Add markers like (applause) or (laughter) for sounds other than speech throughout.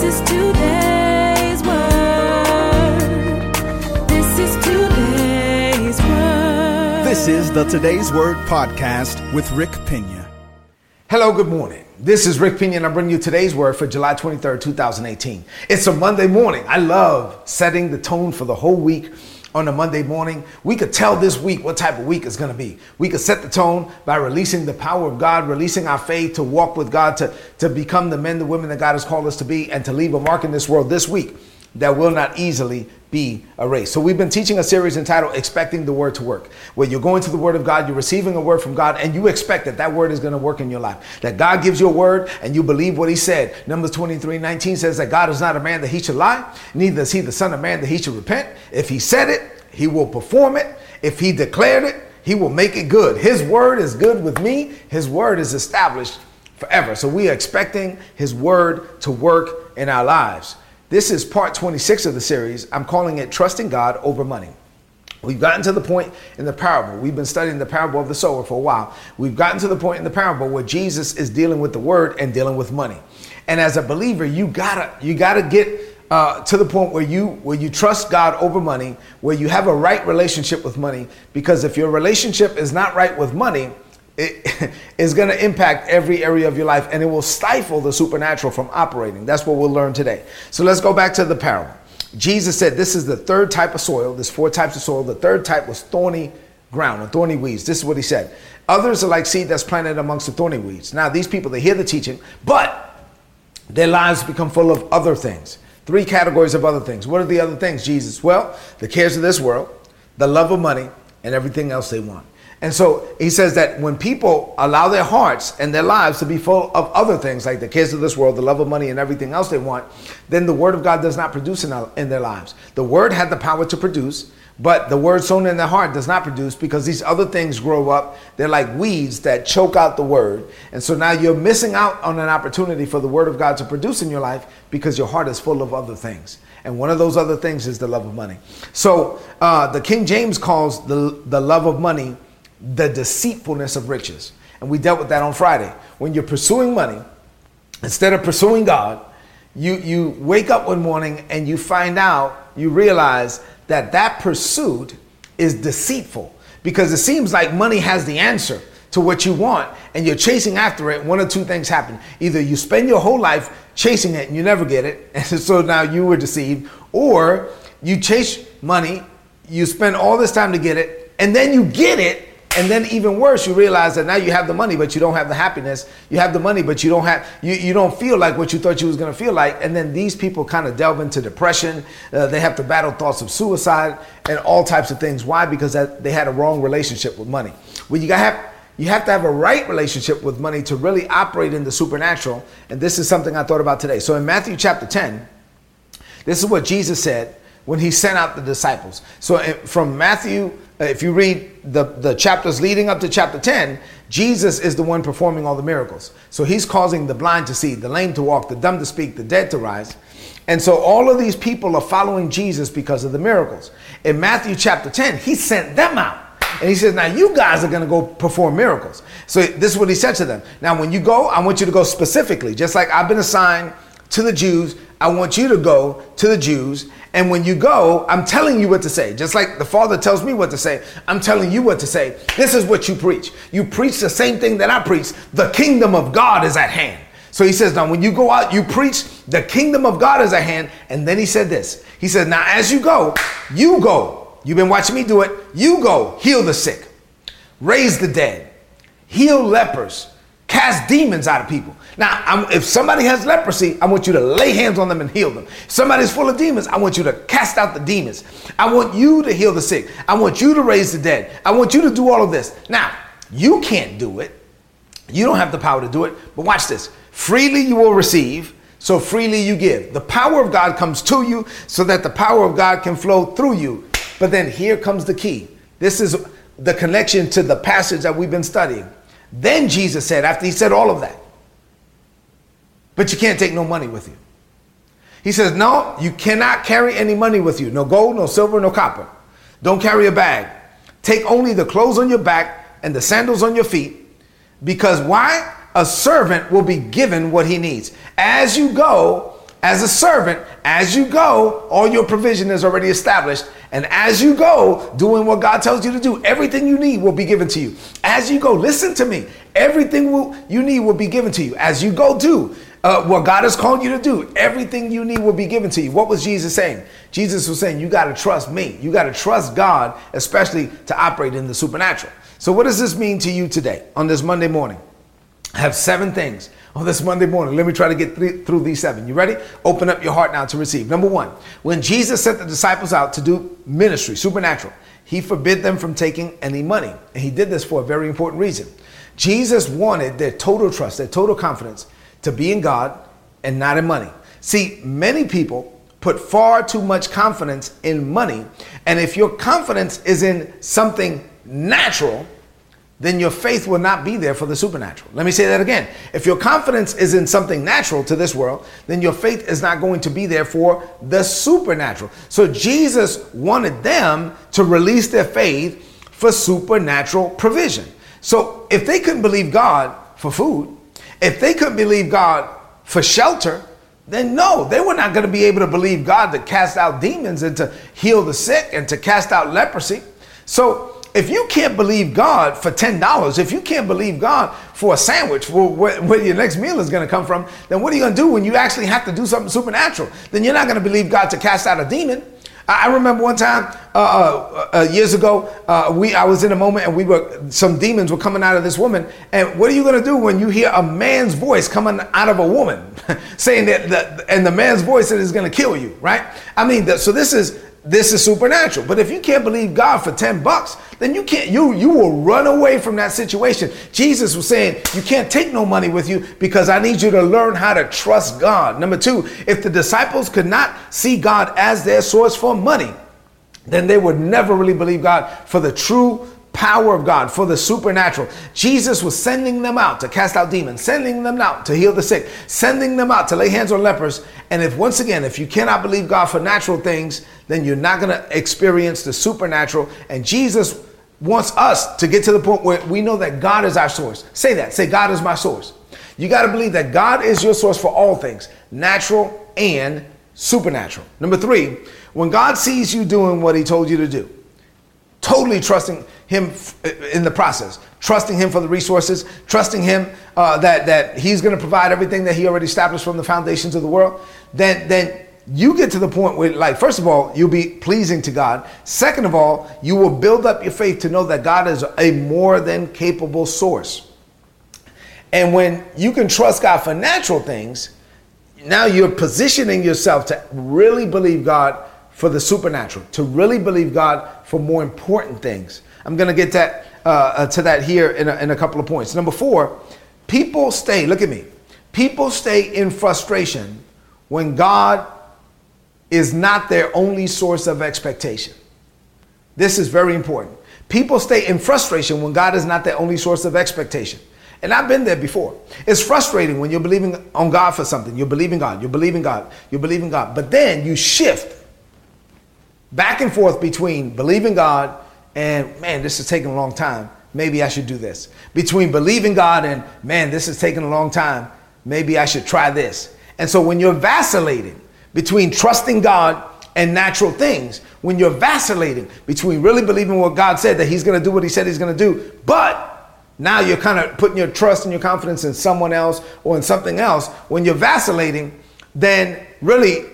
This is today's word. This is today's word. This is the Today's Word podcast with Rick Pina. Hello, good morning. This is Rick Pina, and I bring you today's word for July 23rd, 2018. It's a Monday morning. I love setting the tone for the whole week on a Monday morning. We could tell this week what type of week it's going to be. We could set the tone by releasing the power of God, releasing our faith to walk with God, to, to become the men, the women that God has called us to be, and to leave a mark in this world this week that will not easily be erased. So we've been teaching a series entitled Expecting the Word to Work, where you're going to the Word of God, you're receiving a word from God, and you expect that that word is going to work in your life. That God gives you a word and you believe what He said. Numbers 23 19 says that God is not a man that He should lie, neither is He the Son of Man that He should repent. If He said it, He will perform it. If He declared it, He will make it good. His word is good with me, His word is established forever. So we are expecting His word to work in our lives. This is part 26 of the series. I'm calling it Trusting God Over Money. We've gotten to the point in the parable. We've been studying the parable of the sower for a while. We've gotten to the point in the parable where Jesus is dealing with the word and dealing with money. And as a believer, you gotta you gotta get uh, to the point where you where you trust God over money, where you have a right relationship with money. Because if your relationship is not right with money, it (laughs) is going to impact every area of your life and it will stifle the supernatural from operating. That's what we'll learn today. So let's go back to the parable. Jesus said this is the third type of soil. There's four types of soil. The third type was thorny ground or thorny weeds. This is what he said. Others are like seed that's planted amongst the thorny weeds. Now, these people, they hear the teaching, but their lives become full of other things. Three categories of other things. What are the other things, Jesus? Well, the cares of this world, the love of money, and everything else they want. And so he says that when people allow their hearts and their lives to be full of other things, like the cares of this world, the love of money, and everything else they want, then the word of God does not produce in, their lives. The word had the power to produce, but the word sown in their heart does not produce because these other things grow up. They're like weeds that choke out the word. And so now you're missing out on an opportunity for the word of God to produce in your life because your heart is full of other things. And one of those other things is the love of money. So uh, the King James calls the, the love of money the deceitfulness of riches. And we dealt with that on Friday. When you're pursuing money, instead of pursuing God, you, you wake up one morning and you find out, you realize that that pursuit is deceitful because it seems like money has the answer to what you want and you're chasing after it. One or two things happen. Either you spend your whole life chasing it and you never get it, and (laughs) so now you were deceived, or you chase money, you spend all this time to get it, and then you get it and then even worse, you realize that now you have the money, but you don't have the happiness. You have the money, but you don't have you, you don't feel like what you thought you was gonna feel like. And then these people kind of delve into depression. Uh, they have to battle thoughts of suicide and all types of things. Why? Because that, they had a wrong relationship with money. Well, you have you have to have a right relationship with money to really operate in the supernatural. And this is something I thought about today. So in Matthew chapter 10, this is what Jesus said when he sent out the disciples. So from Matthew Uh, if you read the, the chapters leading up to chapter 10, Jesus is the one performing all the miracles. So he's causing the blind to see, the lame to walk, the dumb to speak, the dead to rise. And so all of these people are following Jesus because of the miracles. In Matthew chapter 10, he sent them out. And he says, Now you guys are going to go perform miracles. So this is what he said to them. Now, when you go, I want you to go specifically, just like I've been assigned to the Jews. I want you to go to the Jews. And when you go, I'm telling you what to say. Just like the Father tells me what to say, I'm telling you what to say. This is what you preach. You preach the same thing that I preach. The kingdom of God is at hand. So he says, now when you go out, you preach the kingdom of God is at hand. And then he said this. He said, now as you go, you go. You've been watching me do it. You go, heal the sick, raise the dead, heal lepers, cast demons out of people. Now, I'm, if somebody has leprosy, I want you to lay hands on them and heal them. Somebody's full of demons, I want you to cast out the demons. I want you to heal the sick. I want you to raise the dead. I want you to do all of this. Now, you can't do it. You don't have the power to do it. But watch this. Freely you will receive, so freely you give. The power of God comes to you so that the power of God can flow through you. But then here comes the key. This is the connection to the passage that we've been studying. Then Jesus said, after he said all of that, but you can't take no money with you. He says, No, you cannot carry any money with you. No gold, no silver, no copper. Don't carry a bag. Take only the clothes on your back and the sandals on your feet. Because why? A servant will be given what he needs. As you go, as a servant, as you go, all your provision is already established. And as you go, doing what God tells you to do, everything you need will be given to you. As you go, listen to me. Everything will, you need will be given to you. As you go, do uh, what God has called you to do. Everything you need will be given to you. What was Jesus saying? Jesus was saying, You got to trust me. You got to trust God, especially to operate in the supernatural. So, what does this mean to you today on this Monday morning? Have seven things on this Monday morning. Let me try to get th- through these seven. You ready? Open up your heart now to receive. Number one, when Jesus sent the disciples out to do ministry, supernatural, he forbid them from taking any money. And he did this for a very important reason. Jesus wanted their total trust, their total confidence to be in God and not in money. See, many people put far too much confidence in money. And if your confidence is in something natural, then your faith will not be there for the supernatural. Let me say that again. If your confidence is in something natural to this world, then your faith is not going to be there for the supernatural. So Jesus wanted them to release their faith for supernatural provision. So if they couldn't believe God for food, if they couldn't believe God for shelter, then no, they were not going to be able to believe God to cast out demons and to heal the sick and to cast out leprosy. So if you can't believe God for $10, if you can't believe God for a sandwich, for where, where your next meal is going to come from, then what are you going to do when you actually have to do something supernatural? Then you're not going to believe God to cast out a demon. I remember one time uh, uh, uh, years ago, uh, we I was in a moment and we were some demons were coming out of this woman. And what are you going to do when you hear a man's voice coming out of a woman, (laughs) saying that, that and the man's voice is going to kill you, right? I mean, that, so this is this is supernatural. But if you can't believe God for 10 bucks, then you can't, you, you will run away from that situation. Jesus was saying, you can't take no money with you because I need you to learn how to trust God. Number two, if the disciples could not see God as their source for money, then they would never really believe God for the true power of God, for the supernatural. Jesus was sending them out to cast out demons, sending them out to heal the sick, sending them out to lay hands on lepers. And if once again, if you cannot believe God for natural things, then you're not going to experience the supernatural. And Jesus wants us to get to the point where we know that God is our source. Say that. Say, God is my source. You got to believe that God is your source for all things, natural and supernatural. Number three, when God sees you doing what he told you to do, totally trusting him in the process, trusting him for the resources, trusting him uh, that, that he's going to provide everything that he already established from the foundations of the world, then, then you get to the point where, like, first of all, you'll be pleasing to God. Second of all, you will build up your faith to know that God is a more than capable source. And when you can trust God for natural things, now you're positioning yourself to really believe God for the supernatural, to really believe God for more important things. I'm going to get that, uh, uh, to that here in a, in a couple of points. Number four, people stay, look at me, people stay in frustration when God is not their only source of expectation. This is very important. People stay in frustration when God is not their only source of expectation. And I've been there before. It's frustrating when you're believing on God for something. You're believing God, you're believing God, you're believing God. But then you shift back and forth between believing God and, man, this is taking a long time. Maybe I should do this. Between believing God and, man, this is taking a long time. Maybe I should try this. And so when you're vacillating, between trusting God and natural things, when you're vacillating between really believing what God said that He's going to do what He said He's going to do, but now you're kind of putting your trust and your confidence in someone else or in something else, when you're vacillating, then really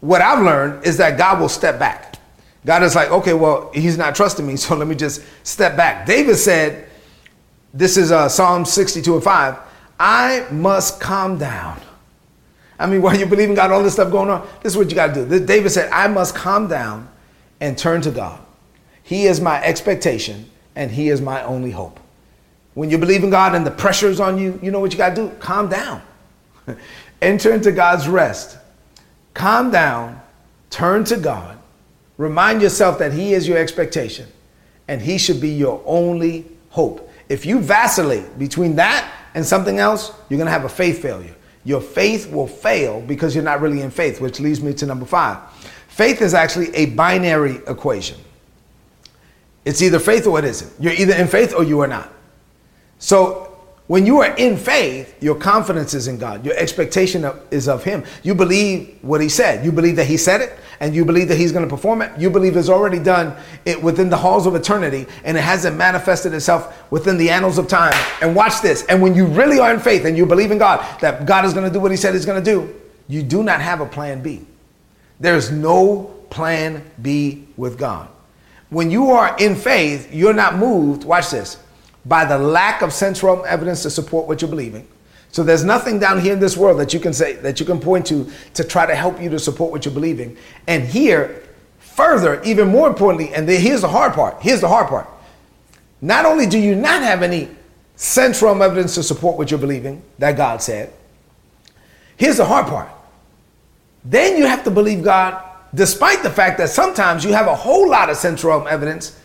what I've learned is that God will step back. God is like, okay, well, He's not trusting me, (laughs) so let me just step back. David said, this is uh, Psalm 62 and 5, I must calm down I mean, (laughs) while you believe in God, all this stuff going on, this is what you got to do. David said, I must calm down and turn to God. He is my expectation and He is my only hope. When you believe in God and the pressure is on you, you know what you got to do? Calm down. (laughs) Enter into God's rest. Calm down, turn to God, remind yourself that He is your expectation and He should be your only hope. If you vacillate between that and something else, you're going to have a faith failure your faith will fail because you're not really in faith, which leads me to number five. Faith is actually a binary equation. It's either faith or it isn't. You're either in faith or you are not. So when you are in faith, your confidence is in God. Your expectation of, is of Him. You believe what He said. You believe that He said it, and you believe that He's going to perform it. You believe it's already done it within the halls of eternity, and it hasn't manifested itself within the annals of time. And watch this. And when you really are in faith and you believe in God that God is going to do what He said He's going to do, you do not have a plan B. There's no plan B with God. When you are in faith, you're not moved. Watch this by the lack of central evidence to support what you're believing. So there's nothing down here in this world that you can say that you can point to to try to help you to support what you're believing. And here, further, even more importantly, and here's the hard part. Here's the hard part. Not only do you not have any central evidence to support what you're believing that God said, here's the hard part. Then you have to believe God despite the fact that sometimes you have a whole lot of central evidence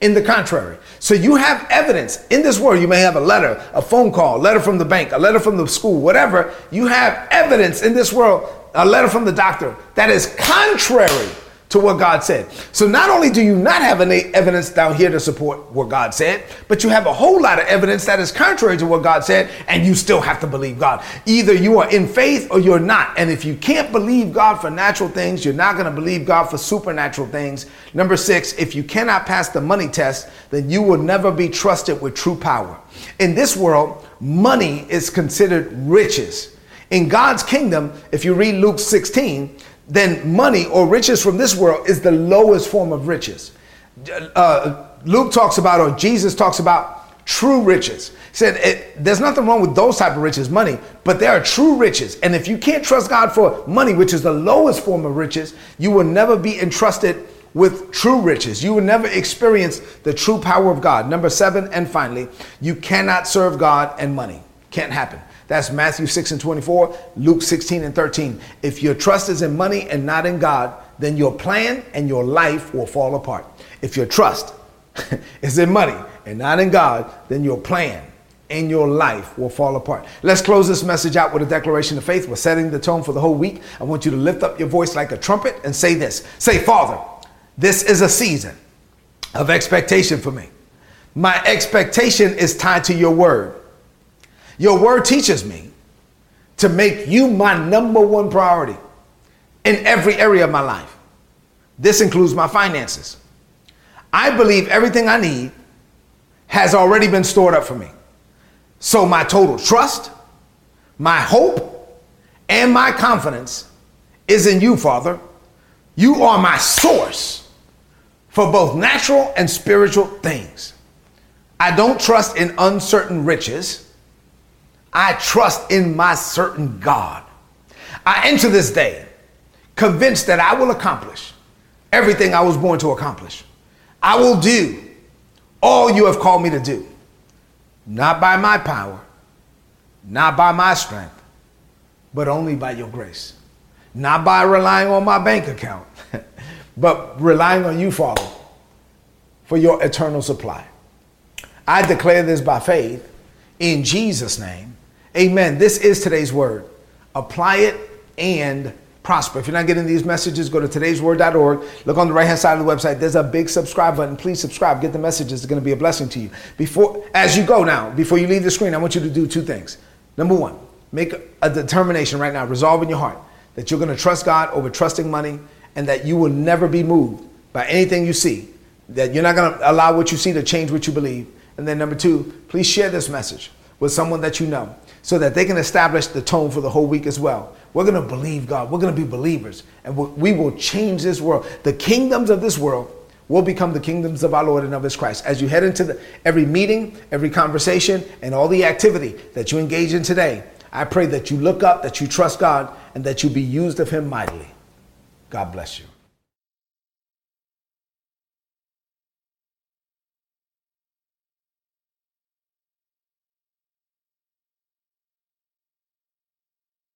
in the contrary. So you have evidence in this world. You may have a letter, a phone call, a letter from the bank, a letter from the school, whatever. You have evidence in this world, a letter from the doctor that is contrary to what God said. So not only do you not have any evidence down here to support what God said, but you have a whole lot of evidence that is contrary to what God said, and you still have to believe God. Either you are in faith or you're not. And if you can't believe God for natural things, you're not going to believe God for supernatural things. Number six, if you cannot pass the money test, then you will never be trusted with true power. In this world, money is considered riches. In God's kingdom, if you read Luke 16, then money or riches from this world is the lowest form of riches. Uh, Luke talks about, or Jesus talks about true riches. He said it, there's nothing wrong with those type of riches, money, but there are true riches. And if you can't trust God for money, which is the lowest form of riches, you will never be entrusted with true riches. You will never experience the true power of God. Number seven, and finally, you cannot serve God and money. Can't happen. That's Matthew 6 and 24, Luke 16 and 13. If your trust is in money and not in God, then your plan and your life will fall apart. If your trust (laughs) is in money and not in God, then your plan and your life will fall apart. Let's close this message out with a declaration of faith. We're setting the tone for the whole week. I want you to lift up your voice like a trumpet and say this Say, Father, this is a season of expectation for me. My expectation is tied to your word. Your word teaches me to make you my number one priority in every area of my life. This includes my finances. I believe everything I need has already been stored up for me. So my total trust, my hope, and my confidence is in you, Father. You are my source for both natural and spiritual things. I don't trust in uncertain riches. I trust in my certain God. I enter this day convinced that I will accomplish everything I was born to accomplish. I will do all you have called me to do, not by my power, not by my strength, but only by your grace. Not by relying on my bank account, (laughs) but relying on you, Father, for your eternal supply. I declare this by faith in Jesus' name. Amen. This is today's word. Apply it and prosper. If you're not getting these messages, go to today'sword.org. Look on the right hand side of the website. There's a big subscribe button. Please subscribe. Get the messages. It's going to be a blessing to you. Before, as you go now, before you leave the screen, I want you to do two things. Number one, make a determination right now, resolve in your heart that you're going to trust God over trusting money and that you will never be moved by anything you see. That you're not going to allow what you see to change what you believe. And then number two, please share this message with someone that you know so that they can establish the tone for the whole week as well. We're going to believe God. We're going to be believers and we will change this world. The kingdoms of this world will become the kingdoms of our Lord and of His Christ. As you head into the, every meeting, every conversation, and all the activity that you engage in today, I pray that you look up, that you trust God, and that you be used of Him mightily. God bless you.